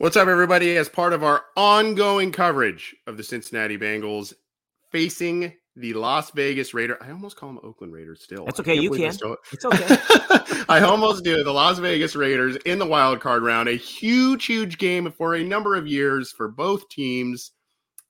What's up, everybody? As part of our ongoing coverage of the Cincinnati Bengals facing the Las Vegas Raiders, I almost call them Oakland Raiders still. That's okay. You can. Still... It's okay. I almost do. The Las Vegas Raiders in the wild card round. A huge, huge game for a number of years for both teams.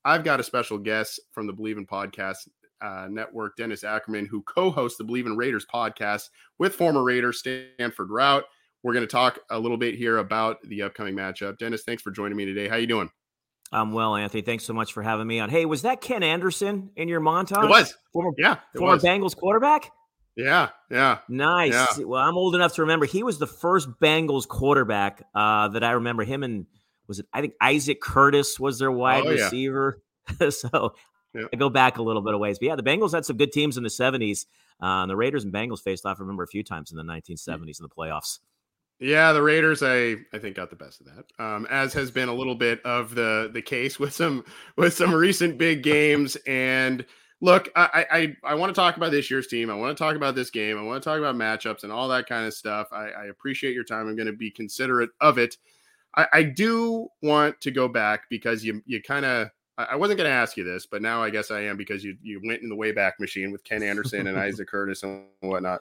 I've got a special guest from the BLEAV in Podcast uh, Network, Dennis Ackerman, who co hosts the BLEAV in Raiders podcast with former Raider Stanford Routt. We're going to talk a little bit here about the upcoming matchup. Dennis, thanks for joining me today. How you doing? I'm well, Anthony. Thanks so much for having me on. Hey, was that Ken Anderson in your montage? It was. Former, yeah, former was. Bengals quarterback. Yeah, yeah. Nice. Yeah. Well, I'm old enough to remember he was the first Bengals quarterback uh, that I remember. Him and was it? I think Isaac Curtis was their wide Oh, yeah. receiver. so Yeah. I go back a little bit of ways. But yeah, the Bengals had some good teams in the 70s. Uh, the Raiders and Bengals faced off. I remember a few times in the 1970s in the playoffs. Yeah, the Raiders, I I think got the best of that. Um, as has been a little bit of the the case with some with some recent big games. And look, I I I want to talk about this year's team. I want to talk about this game. I want to talk about matchups and all that kind of stuff. I, I appreciate your time. I'm going to be considerate of it. I, I do want to go back because you you kind of I wasn't going to ask you this, but now I guess I am because you you went in the wayback machine with Ken Anderson and Isaac Curtis and whatnot.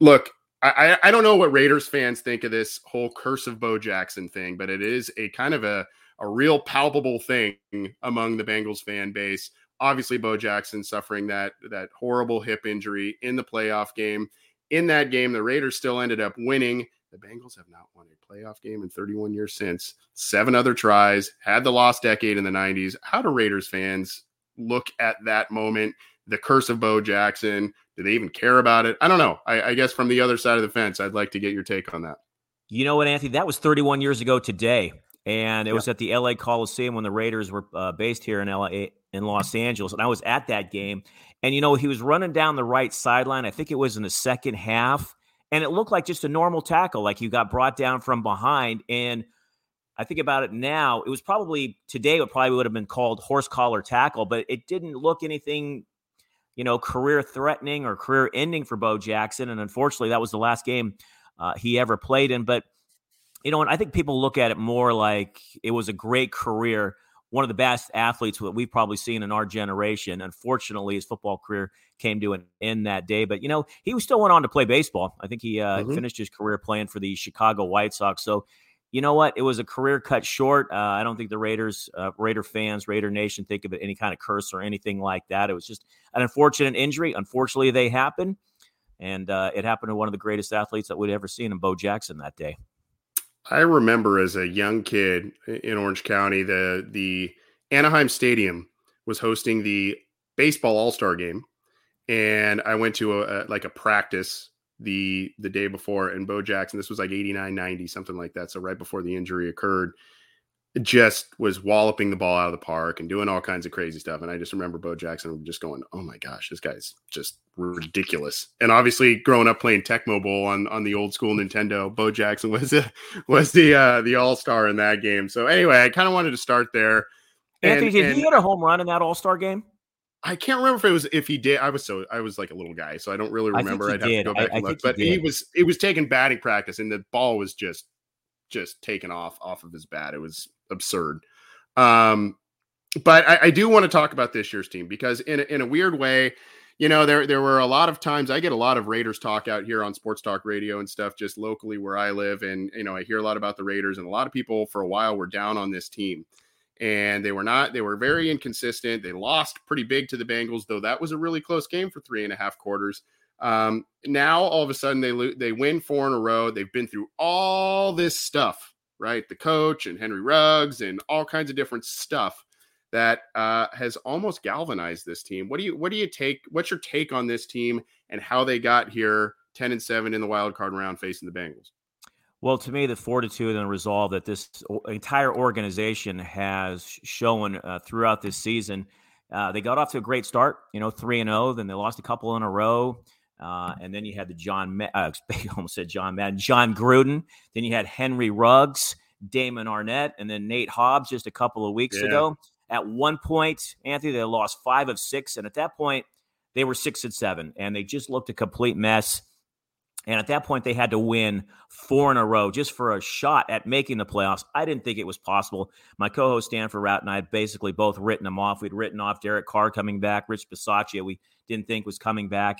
Look, I, I don't know what Raiders fans think of this whole curse of Bo Jackson thing, but it is a kind of a a real palpable thing among the Bengals fan base. Obviously, Bo Jackson suffering that that horrible hip injury in the playoff game. In that game, the Raiders still ended up winning. The Bengals have not won a playoff game in 31 years since. Seven other tries, had the lost decade in the 90s. How do Raiders fans look at that moment? The curse of Bo Jackson. Do they even care about it? I don't know. I, I guess from the other side of the fence, I'd like to get your take on that. You know what, Anthony? That was 31 years ago today, and it was at the LA Coliseum when the Raiders were uh, based here in LA in Los Angeles, and I was at that game. And you know, he was running down the right sideline. I think it was in the second half, and it looked like just a normal tackle, like you got brought down from behind. And I think about it now, it was probably today. It probably would have been called horse collar tackle, but it didn't look anything you know, career threatening or career ending for Bo Jackson. And unfortunately, that was the last game uh, he ever played in. But, you know, and I think people look at it more like it was a great career, one of the best athletes that we've probably seen in our generation. Unfortunately, his football career came to an end that day. But, you know, he still went on to play baseball. I think he uh, Mhm. finished his career playing for the Chicago White Sox. So, you know what? It was a career cut short. Uh, I don't think the Raiders, uh, Raider fans, Raider Nation think of it any kind of curse or anything like that. It was just an unfortunate injury. Unfortunately, they happen, and uh, it happened to one of the greatest athletes that we'd ever seen in Bo Jackson that day. I remember as a young kid in Orange County, the the Anaheim Stadium was hosting the baseball All Star game, and I went to a, a like a practice the the day before, and Bo Jackson. This was like 89, 90, something like that. So right before the injury occurred, just was walloping the ball out of the park and doing all kinds of crazy stuff. And I just remember Bo Jackson just going, "Oh my gosh, this guy's just ridiculous." And obviously, growing up playing Tecmo Bowl on on the old school Nintendo, Bo Jackson was a, was the uh, the all star in that game. So anyway, I kind of wanted to start there. Anthony, And- did and he hit a home run in that All Star game? I can't remember if it was if he did. I was so I was like a little guy, so I don't really remember. I'd have did. to go back I and look. But he he was it was taking batting practice, and the ball was just just taken off off of his bat. It was absurd. Um, but I, I do want to talk about this year's team because in a, in a weird way, you know, there there were a lot of times I get a lot of Raiders talk out here on Sports Talk Radio and stuff, just locally where I live, and you know, I hear a lot about the Raiders, and a lot of people for a while were down on this team and they were not they were very inconsistent. They lost pretty big to the bengals though that was a really close game for three and a half quarters. Um, now all of a sudden they lo- they win four in a row. They've been through all this stuff right? The coach and henry ruggs and all kinds of different stuff that uh, has almost galvanized this team. What do you what do you take what's your take on this team and how they got here 10 and 7 in the wild card round facing the bengals Well, to me, the fortitude and the resolve that this entire organization has shown uh, throughout this season. Uh, they got off to a great start, you know, three and zero. Then they lost a couple in a row, uh, and then you had the John, uh, I almost said John Madden, John Gruden. Then you had Henry Ruggs, Damon Arnette, and then Nate Hobbs just a couple of weeks Yeah. ago. At one point, Anthony, they lost five of six, and at that point, they were six and seven, and they just looked a complete mess. And at that point, they had to win four in a row just for a shot at making the playoffs. I didn't think it was possible. My co host, Stanford Routt, and I had basically both written them off. We'd written off Derek Carr coming back, Rich Bisaccia, we didn't think was coming back.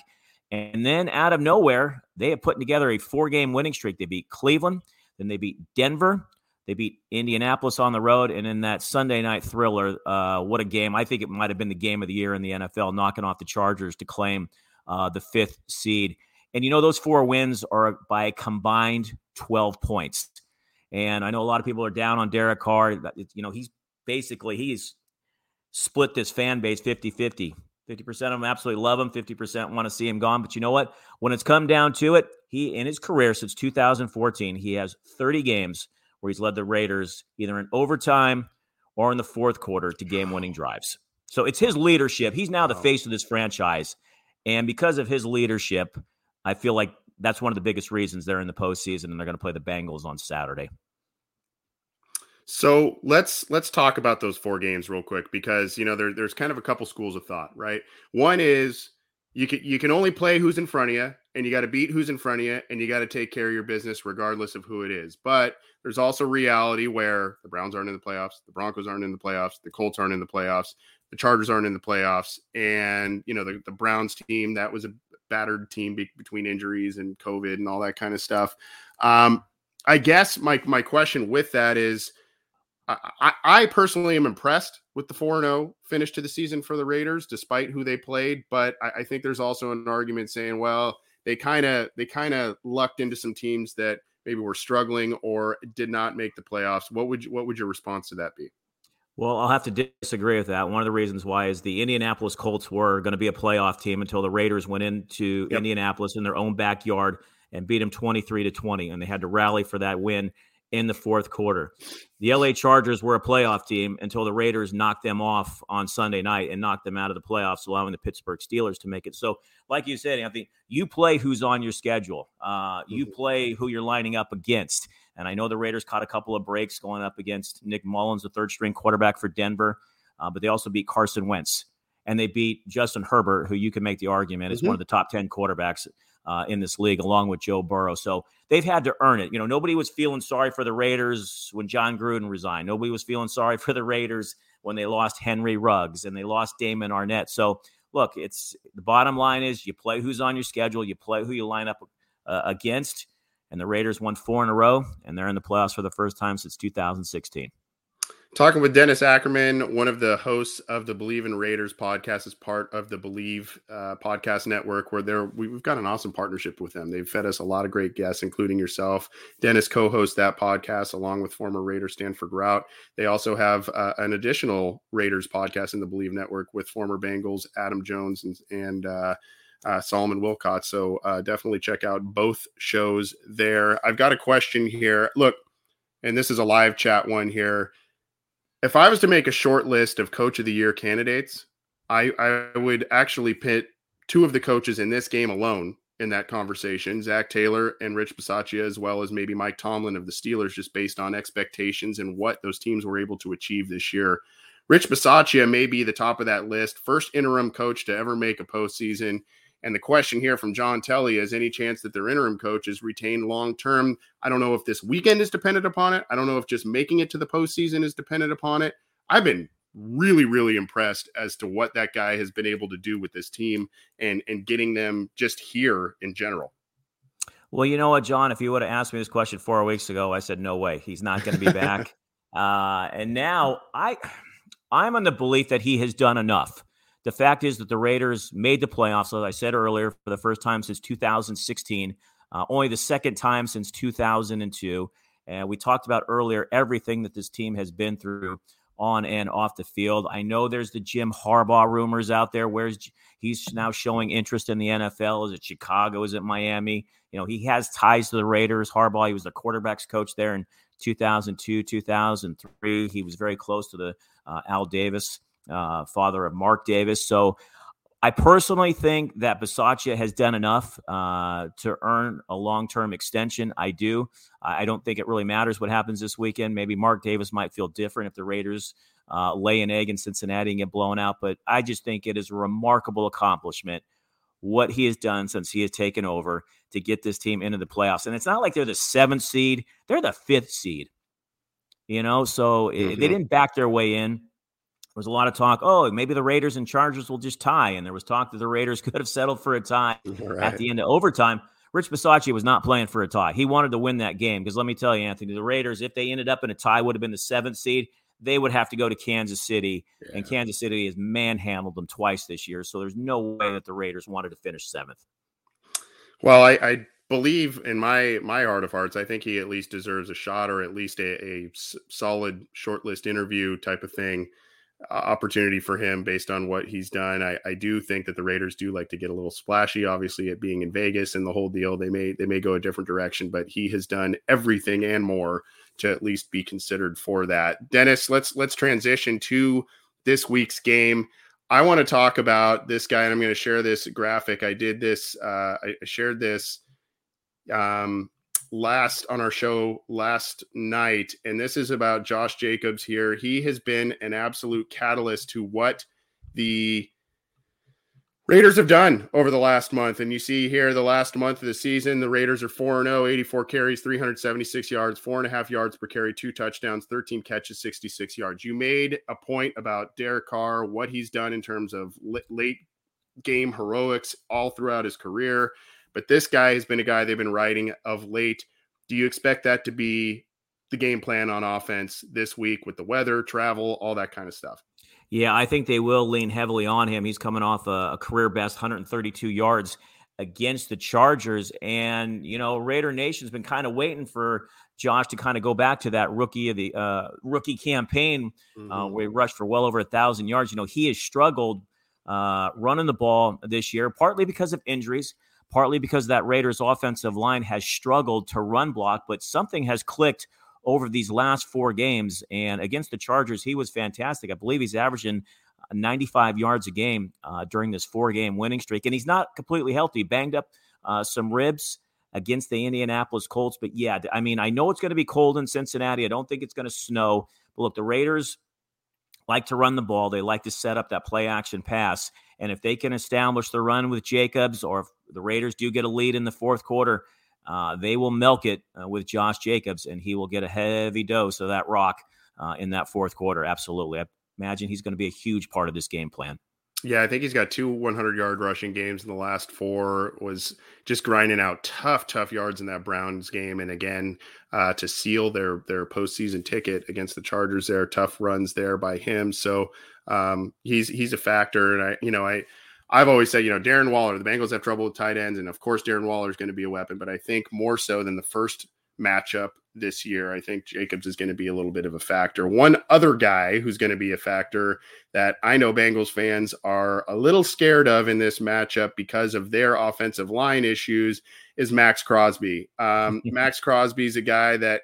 And then out of nowhere, they had put together a four game winning streak. They beat Cleveland, then they beat Denver, they beat Indianapolis on the road, and in that Sunday night thriller, uh, what a game! I think it might have been the game of the year in the NFL, knocking off the Chargers to claim uh, the fifth seed. And you know, those four wins are by combined 12 points. And I know a lot of people are down on Derek Carr. You know, he's basically he's split this fan base 50 50. 50% of them absolutely love him, 50% want to see him gone. But you know what? When it's come down to it, he in his career since 2014, he has 30 games where he's led the Raiders either in overtime or in the fourth quarter to game winning drives. So it's his leadership. He's now the face of this franchise. And because of his leadership, I feel like that's one of the biggest reasons they're in the postseason and they're going to play the Bengals on Saturday. So let's let's talk about those four games real quick because you know there, there's kind of a couple schools of thought, right? One is you can you can only play who's in front of you, and you got to beat who's in front of you, and you got to take care of your business regardless of who it is. But there's also reality where the Browns aren't in the playoffs, the Broncos aren't in the playoffs, the Colts aren't in the playoffs, the Chargers aren't in the playoffs, and you know the, the Browns team that was a battered team be- between injuries and COVID and all that kind of stuff. Um, I guess my my question with that is, I, I personally am impressed with the four zero oh finish to the season for the Raiders, despite who they played. But I, I think there's also an argument saying, well, they kind of they kind of lucked into some teams that maybe were struggling or did not make the playoffs. What would you, what would your response to that be? Well, I'll have to disagree with that. One of the reasons why is the Indianapolis Colts were going to be a playoff team until the Raiders went into yep. Indianapolis in their own backyard and beat them 23 to 20 and they had to rally for that win in the fourth quarter. The LA Chargers were a playoff team until the Raiders knocked them off on Sunday night and knocked them out of the playoffs, allowing the Pittsburgh Steelers to make it. So, like you said, Anthony, you play who's on your schedule. Uh, you mm-hmm. play who you're lining up against. And I know the Raiders caught a couple of breaks going up against Nick Mullens, the third string quarterback for Denver, uh, but they also beat Carson Wentz and they beat Justin Herbert, who you can make the argument is mm-hmm. one of the top 10 quarterbacks uh, in this league, along with Joe Burrow. So they've had to earn it. You know, nobody was feeling sorry for the Raiders when John Gruden resigned. Nobody was feeling sorry for the Raiders when they lost Henry Ruggs and they lost Damon Arnette. So look, it's the bottom line is you play who's on your schedule, you play who you line up uh, against. And the Raiders won four in a row, and they're in the playoffs for the first time since 2016. Talking with Dennis Ackerman, one of the hosts of the BLEAV in Raiders podcast, is part of the BLEAV uh, podcast network, where they're we've got an awesome partnership with them. They've fed us a lot of great guests, including yourself. Dennis co-hosts that podcast along with former Raider Stanford Routt. They also have uh, an additional Raiders podcast in the BLEAV network with former Bengals Adam Jones and, and uh, uh, Solomon Wilcots. So uh, definitely check out both shows there. I've got a question here. Look, and this is a live chat one here if I was to make a short list of coach of the year candidates, I, I would actually pit two of the coaches in this game alone in that conversation, Zac Taylor and Rich Bisaccia, as well as maybe Mike Tomlin of the Steelers, just based on expectations and what those teams were able to achieve this year. Rich Bisaccia may be the top of that list, first interim coach to ever make a postseason. And the question here from John Telly is any chance that their interim coach is retained long term? I don't know if this weekend is dependent upon it. I don't know if just making it to the postseason is dependent upon it. I've been really, really impressed as to what that guy has been able to do with this team and and getting them just here in general. Well, you know what, John, if you would have asked me this question four weeks ago, I said no way. He's not going to be back. uh, and now I I'm on the belief that he has done enough. The fact is that the Raiders made the playoffs, as I said earlier, for the first time since 2016, uh, only the second time since 2002. And we talked about earlier everything that this team has been through on and off the field. I know there's the Jim Harbaugh rumors out there. Where's he's now showing interest in the NFL? Is it Chicago? Is it Miami? You know, he has ties to the Raiders. Harbaugh, he was the quarterbacks coach there in 2002, 2003. He was very close to the uh, Al Davis uh, father of Mark Davis. So I personally think that Bisaccia has done enough uh, to earn a long term extension. I do. I don't think it really matters what happens this weekend. Maybe Mark Davis might feel different if the Raiders uh, lay an egg in Cincinnati and get blown out. But I just think it is a remarkable accomplishment what he has done since he has taken over to get this team into the playoffs. And it's not like they're the seventh seed, they're the fifth seed. You know, so mm-hmm. they didn't back their way in. There was a lot of talk, oh, maybe the Raiders and Chargers will just tie. And there was talk that the Raiders could have settled for a tie right. at the end of overtime. Rich Bisaccia was not playing for a tie. He wanted to win that game because let me tell you, Anthony, the Raiders, if they ended up in a tie, would have been the seventh seed. They would have to go to Kansas City, yeah. and Kansas City has manhandled them twice this year. So there's no way that the Raiders wanted to finish seventh. Well, I, I believe in my my heart of hearts, I think he at least deserves a shot or at least a, a solid shortlist interview type of thing opportunity for him based on what he's done. I, I do think that the Raiders do like to get a little splashy. Obviously, it being in Vegas and the whole deal, they may they may go a different direction, but he has done everything and more to at least be considered for that. Dennis, let's let's transition to this week's game. I want to talk about this guy, and I'm going to share this graphic. I did this. Uh, I shared this um, last on our show last night, and this is about Josh Jacobs here. He has been an absolute catalyst to what the Raiders have done over the last month. And you see here the last month of the season, the Raiders are 4 0, 84 carries, 376 yards, four and a half yards per carry, two touchdowns, 13 catches, 66 yards. You made a point about Derek Carr, what he's done in terms of late game heroics all throughout his career. But this guy has been a guy they've been riding of late. Do you expect that to be the game plan on offense this week with the weather, travel, all that kind of stuff? Yeah, I think they will lean heavily on him. He's coming off a, a career best 132 yards against the Chargers. And, you know, Raider Nation's been kind of waiting for Josh to kind of go back to that rookie of the uh, rookie campaign uh, mm-hmm. uh, where he rushed for well over a thousand yards. You know, he has struggled uh, running the ball this year, partly because of injuries, partly because that Raiders offensive line has struggled to run block, but something has clicked over these last four games. And against the Chargers, he was fantastic. I believe he's averaging 95 yards a game uh, during this four game winning streak. And he's not completely healthy, banged up uh, some ribs against the Indianapolis Colts. But yeah, I mean, I know it's going to be cold in Cincinnati. I don't think it's going to snow. But look, the Raiders like to run the ball, they like to set up that play action pass. And if they can establish the run with Jacobs, or the Raiders do get a lead in the fourth quarter, uh, they will milk it uh, with Josh Jacobs, and he will get a heavy dose of that rock uh, in that fourth quarter. Absolutely. I imagine he's going to be a huge part of this game plan. Yeah, I think he's got two 100 yard rushing games in the last four. Was just grinding out tough, tough yards in that Browns game, and again uh, to seal their their postseason ticket against the Chargers. There, tough runs there by him. So um, he's he's a factor, and I you know I I've always said you know Darren Waller. The Bengals have trouble with tight ends, and of course Darren Waller is going to be a weapon. But I think more so than the first matchup this year, I think Jacobs is going to be a little bit of a factor. One other guy who's going to be a factor that I know Bengals fans are a little scared of in this matchup because of their offensive line issues is Maxx Crosby. Um, Maxx Crosby is a guy that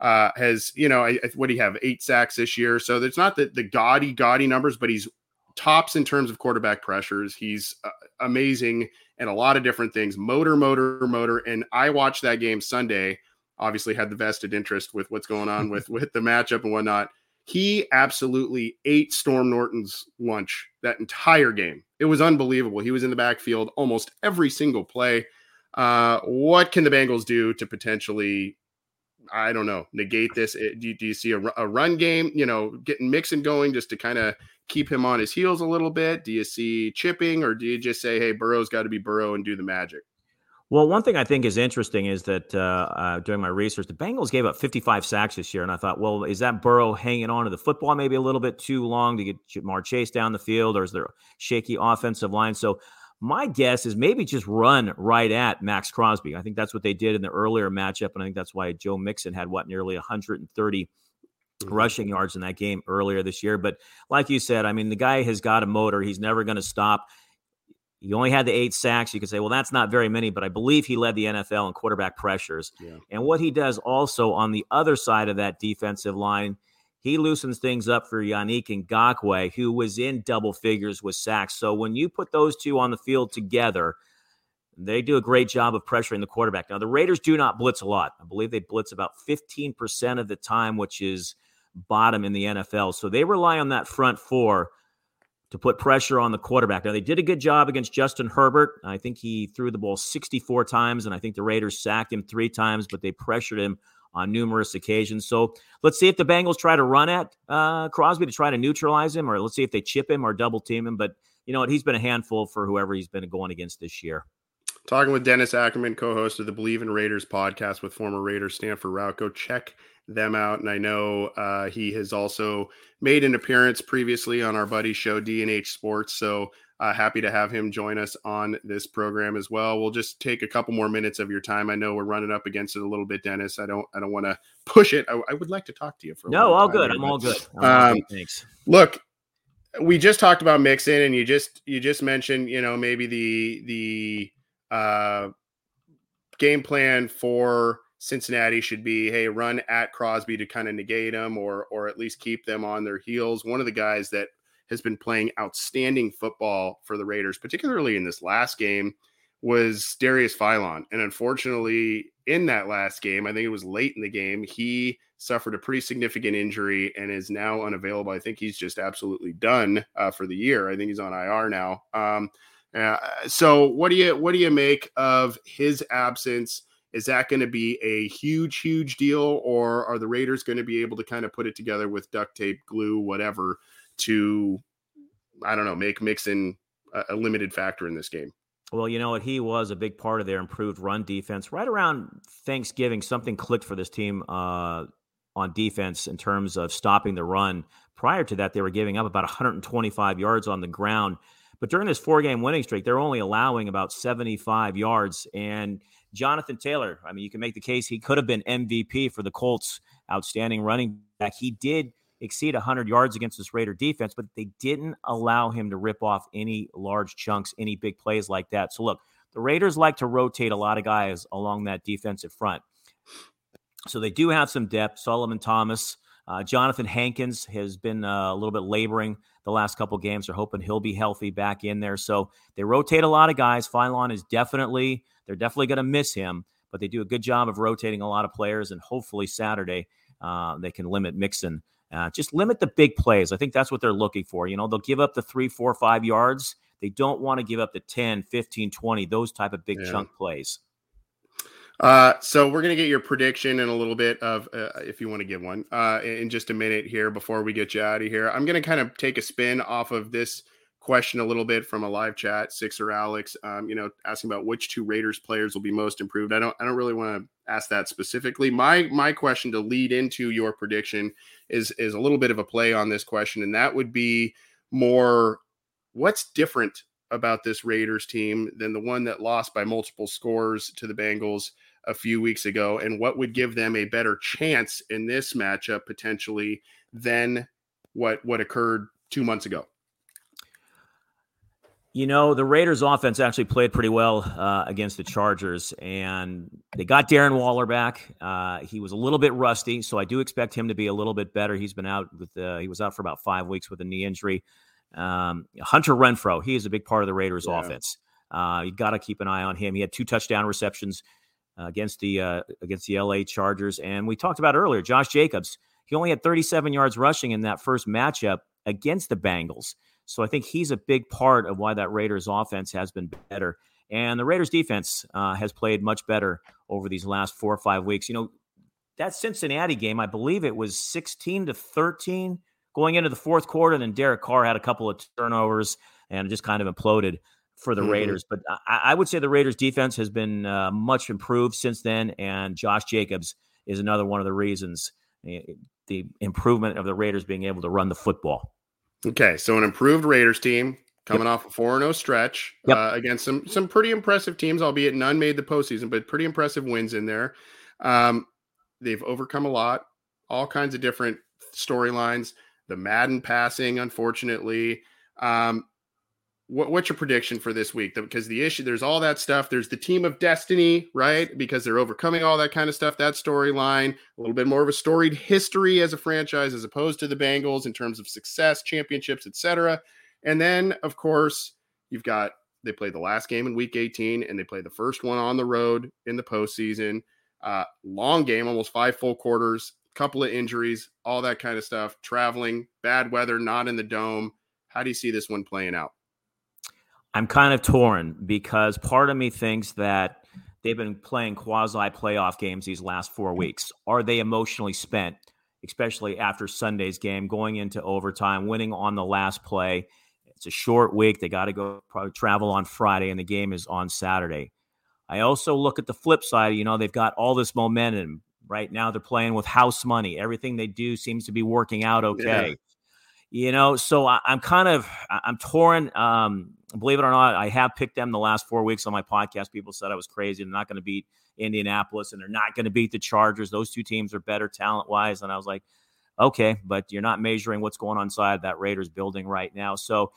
uh, has, you know, I, what do you have? Eight sacks this year. So it's not the, the gaudy, gaudy numbers, but he's tops in terms of quarterback pressures. He's uh, amazing and a lot of different things. Motor, motor, motor. And I watched that game Sunday. Obviously, had the vested interest with what's going on with with the matchup and whatnot. He absolutely ate Storm Norton's lunch that entire game. It was unbelievable. He was in the backfield almost every single play. Uh, what can the Bengals do to potentially I don't know, negate this? Eh, do, do you see a, a, run game, you know, getting Mixon going just to kind of keep him on his heels a little bit? Do you see chipping or do you just say, hey, Burrow's got to be Burrow and do the magic? Well, one thing I think is interesting is that uh, uh, during my research, the Bengals gave up 55 sacks this year, and I thought, well, is that Burrow hanging on to the football maybe a little bit too long to get Ja'Marr Chase down the field, or is there a shaky offensive line? So my guess is maybe just run right at Maxx Crosby. I think that's what they did in the earlier matchup, and I think that's why Joe Mixon had what nearly 130 mm-hmm. rushing yards in that game earlier this year. But like you said, I mean, the guy has got a motor. He's never going to stop. He only had the eight sacks. You could say, well, that's not very many, but I believe he led the NFL in quarterback pressures. Yeah. And what he does also on the other side of that defensive line he loosens things up for Yannick Ngakoue, who was in double figures with sacks. So when you put those two on the field together, they do a great job of pressuring the quarterback. Now, the Raiders do not blitz a lot. I believe they blitz about 15% of the time, which is bottom in the NFL. So they rely on that front four. to put pressure on the quarterback. Now, they did a good job against Justin Herbert. I think he threw the ball 64 times, and I think the Raiders sacked him three times, but they pressured him on numerous occasions. So let's see if the Bengals try to run at uh, Crosby to try to neutralize him, or let's see if they chip him or double team him. But you know what? He's been a handful for whoever he's been going against this year. Talking with Dennis Ackerman, co-host of the BLEAV in Raiders podcast with former Raiders Stanford Routt. Go check them out. And I know uh, he has also made an appearance previously on our buddy show D&H Sports. So uh, happy to have him join us on this program as well. We'll just take a couple more minutes of your time. I know we're running up against it a little bit, Dennis. I don't I don't want to push it. I, I, would like to talk to you for no, all good. Here, I'm but, all good. I'm um, good. Thanks. Look, we just talked about Mixon, and you just you just mentioned you know maybe the the uh, game plan for Cincinnati should be, hey, run at Crosby to kind of negate them or or at least keep them on their heels. One of the guys that has been playing outstanding football for the Raiders, particularly in this last game, was Darius Philon. And unfortunately, in that last game, I think it was late in the game, he suffered a pretty significant injury and is now unavailable. I think he's just absolutely done uh, for the year. I think he's on IR now. Um, uh, so what do you what do you make of his absence? Is that going to be a huge, huge deal, or are the Raiders going to be able to kind of put it together with duct tape, glue, whatever, to I don't know, make Mixon a, a limited factor in this game? Well, you know what? He was a big part of their improved run defense. Right around Thanksgiving, something clicked for this team uh, on defense in terms of stopping the run. Prior to that, they were giving up about 125 yards on the ground. But during this four game winning streak, they're only allowing about 75 yards. And Jonathan Taylor, I mean, you can make the case he could have been MVP for the Colts, outstanding running back. He did exceed 100 yards against this Raider defense, but they didn't allow him to rip off any large chunks, any big plays like that. So, look, the Raiders like to rotate a lot of guys along that defensive front. So, they do have some depth. Solomon Thomas, uh, Johnathan Hankins has been uh, a little bit laboring the last couple games. They're hoping he'll be healthy back in there. So they rotate a lot of guys. Philon is definitely, they're definitely going to miss him, but they do a good job of rotating a lot of players. And hopefully Saturday uh, they can limit Mixon. Uh, just limit the big plays. I think that's what they're looking for. You know, they'll give up the three, four, five yards. They don't want to give up the 10, 15, 20, those type of big yeah. chunk plays. Uh, so we're gonna get your prediction in a little bit of, uh, if you want to give one, uh, in just a minute here before we get you out of here. I'm gonna kind of take a spin off of this question a little bit from a live chat. Sixer Alex, um, you know, asking about which two Raiders players will be most improved. I don't, I don't really want to ask that specifically. My, my question to lead into your prediction is, is a little bit of a play on this question, and that would be more, what's different about this Raiders team than the one that lost by multiple scores to the Bengals a few weeks ago, and what would give them a better chance in this matchup potentially than what what occurred two months ago? You know, the Raiders' offense actually played pretty well uh, against the Chargers, and they got Darren Waller back. Uh, he was a little bit rusty, so I do expect him to be a little bit better. He's been out with uh, he was out for about five weeks with a knee injury. Um, Hunter Renfrow, he is a big part of the Raiders' yeah. offense. Uh, you got to keep an eye on him. He had two touchdown receptions uh, against the uh, against the LA Chargers, and we talked about earlier. Josh Jacobs, he only had 37 yards rushing in that first matchup against the Bengals. So I think he's a big part of why that Raiders offense has been better. And the Raiders defense uh, has played much better over these last four or five weeks. You know, that Cincinnati game, I believe it was 16 to 13 going into the fourth quarter. And then Derek Carr had a couple of turnovers and just kind of imploded for the mm-hmm. Raiders. But I, I, would say the Raiders defense has been uh, much improved since then. And Josh Jacobs is another one of the reasons eh, the improvement of the Raiders being able to run the football. Okay. So an improved Raiders team coming yep. off a 4 0 stretch yep. uh, against some, some pretty impressive teams, albeit none made the postseason, but pretty impressive wins in there. Um, they've overcome a lot, all kinds of different storylines the Madden passing, unfortunately. Um, what, what's your prediction for this week? Because the issue, there's all that stuff. There's the team of destiny, right? Because they're overcoming all that kind of stuff. That storyline, a little bit more of a storied history as a franchise, as opposed to the Bengals in terms of success, championships, etc. And then, of course, you've got they play the last game in Week 18, and they play the first one on the road in the postseason. Uh, long game, almost five full quarters couple of injuries, all that kind of stuff, traveling, bad weather, not in the dome. How do you see this one playing out? I'm kind of torn because part of me thinks that they've been playing quasi playoff games these last four mm-hmm. weeks. Are they emotionally spent, especially after Sunday's game, going into overtime, winning on the last play? It's a short week. They got to go probably travel on Friday, and the game is on Saturday. I also look at the flip side. You know, they've got all this momentum. Right now, they're playing with house money. Everything they do seems to be working out okay. Yeah. You know, so I, am kind of I'm torn. Um, believe it or not, I have picked them the last four weeks on my podcast. People said I was crazy. They're not going to beat Indianapolis and they're not going to beat the Chargers. Those two teams are better talent wise. And I was like, okay, but you're not measuring what's going on inside that Raiders building right now. So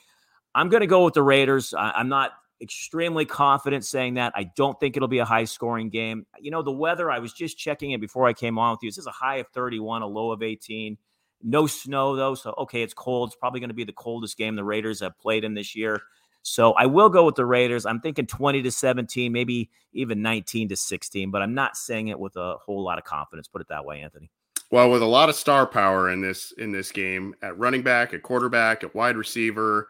I'm going to go with the Raiders. I, am not extremely confident saying that. I don't think it'll be a high scoring game. You know, the weather, I was just checking it before I came on with you. This is a high of 31, a low of 18. No snow, though. So, okay, it's cold. It's probably going to be the coldest game the Raiders have played in this year. So I will go with the Raiders. I'm thinking 20 to 17, maybe even 19 to 16, but I'm not saying it with a whole lot of confidence. Put it that way, Anthony. Well, with a lot of star power in this in this game at running back, at quarterback, at wide receiver,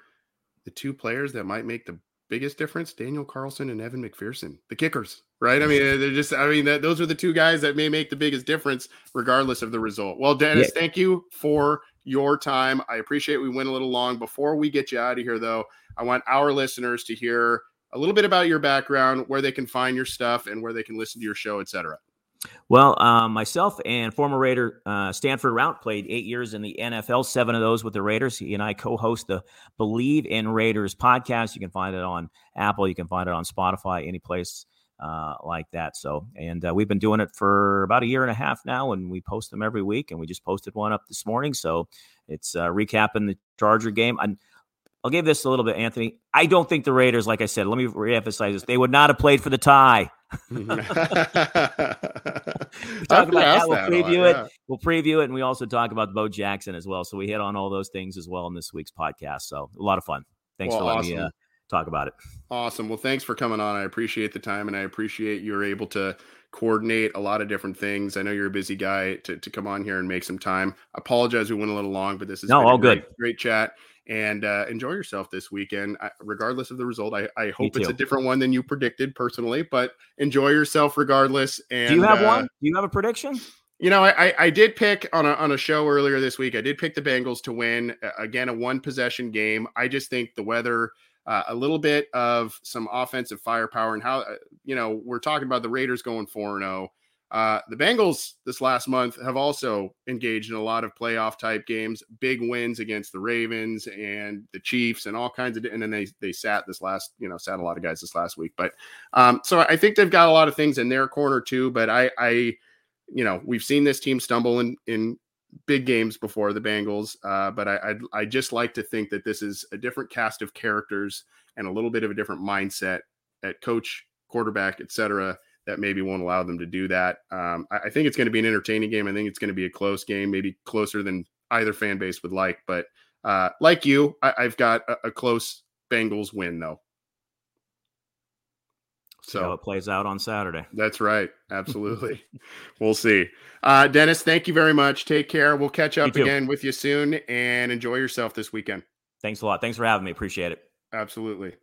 the two players that might make the biggest difference, Daniel Carlson and Evan McPherson, the kickers, right? I mean, uh, they're just, I mean, that, those are the two guys that may make the biggest difference regardless of the result. Well, Dennis, yeah. thank you for your time. I appreciate we went a little long. Before we get you out of here, though, I want our listeners to hear a little bit about your background, where they can find your stuff, and where they can listen to your show, etc. Well, um, myself and former Raider uh, Stanford Routt played eight years in the NFL, seven of those with the Raiders. He and I co host the BLEAV in Raiders podcast. You can find it on Apple, you can find it on Spotify, any place uh, like that. So, and uh, we've been doing it for about a year and a half now, and we post them every week. And we just posted one up this morning. So it's uh, recapping the Charger game. And I'll give this a little bit, Anthony. I don't think the Raiders, like I said, let me reemphasize this, they would not have played for the tie. we talk about that. We'll preview lot, it. Yeah. We'll preview it, and we also talk about Bo Jackson as well. So we hit on all those things as well in this week's podcast. So a lot of fun. Thanks well, for letting awesome. me uh, talk about it. Awesome. Well, thanks for coming on. I appreciate the time, and I appreciate you're able to coordinate a lot of different things. I know you're a busy guy to, to come on here and make some time. I apologize we went a little long, but this is no all great, good. Great chat and uh, enjoy yourself this weekend. I, regardless of the result, I, I hope it's a different one than you predicted personally, but enjoy yourself regardless. And do you have uh, one? Do you have a prediction? You know, I, I did pick on a on a show earlier this week. I did pick the Bengals to win again a one possession game. I just think the weather uh, a little bit of some offensive firepower and how uh, you know we're talking about the Raiders going four and zero. Uh, the Bengals this last month have also engaged in a lot of playoff type games, big wins against the Ravens and the Chiefs and all kinds of, and then they they sat this last, you know, sat a lot of guys this last week. But um, so I think they've got a lot of things in their corner too. But I, I, you know, we've seen this team stumble in in big games before the Bengals. Uh, but I, I I just like to think that this is a different cast of characters and a little bit of a different mindset at coach, quarterback, etc that maybe won't allow them to do that. Um, I, I, think it's going to be an entertaining game. I think it's going to be a close game, maybe closer than either fan base would like. But uh, like you, I, have got a, a, close Bengals win, though. So how it plays out on Saturday. That's right. Absolutely. we'll see. Uh, Dennis, thank you very much. Take care. We'll catch up again with you soon and enjoy yourself this weekend. Thanks a lot. Thanks for having me. Appreciate it. Absolutely.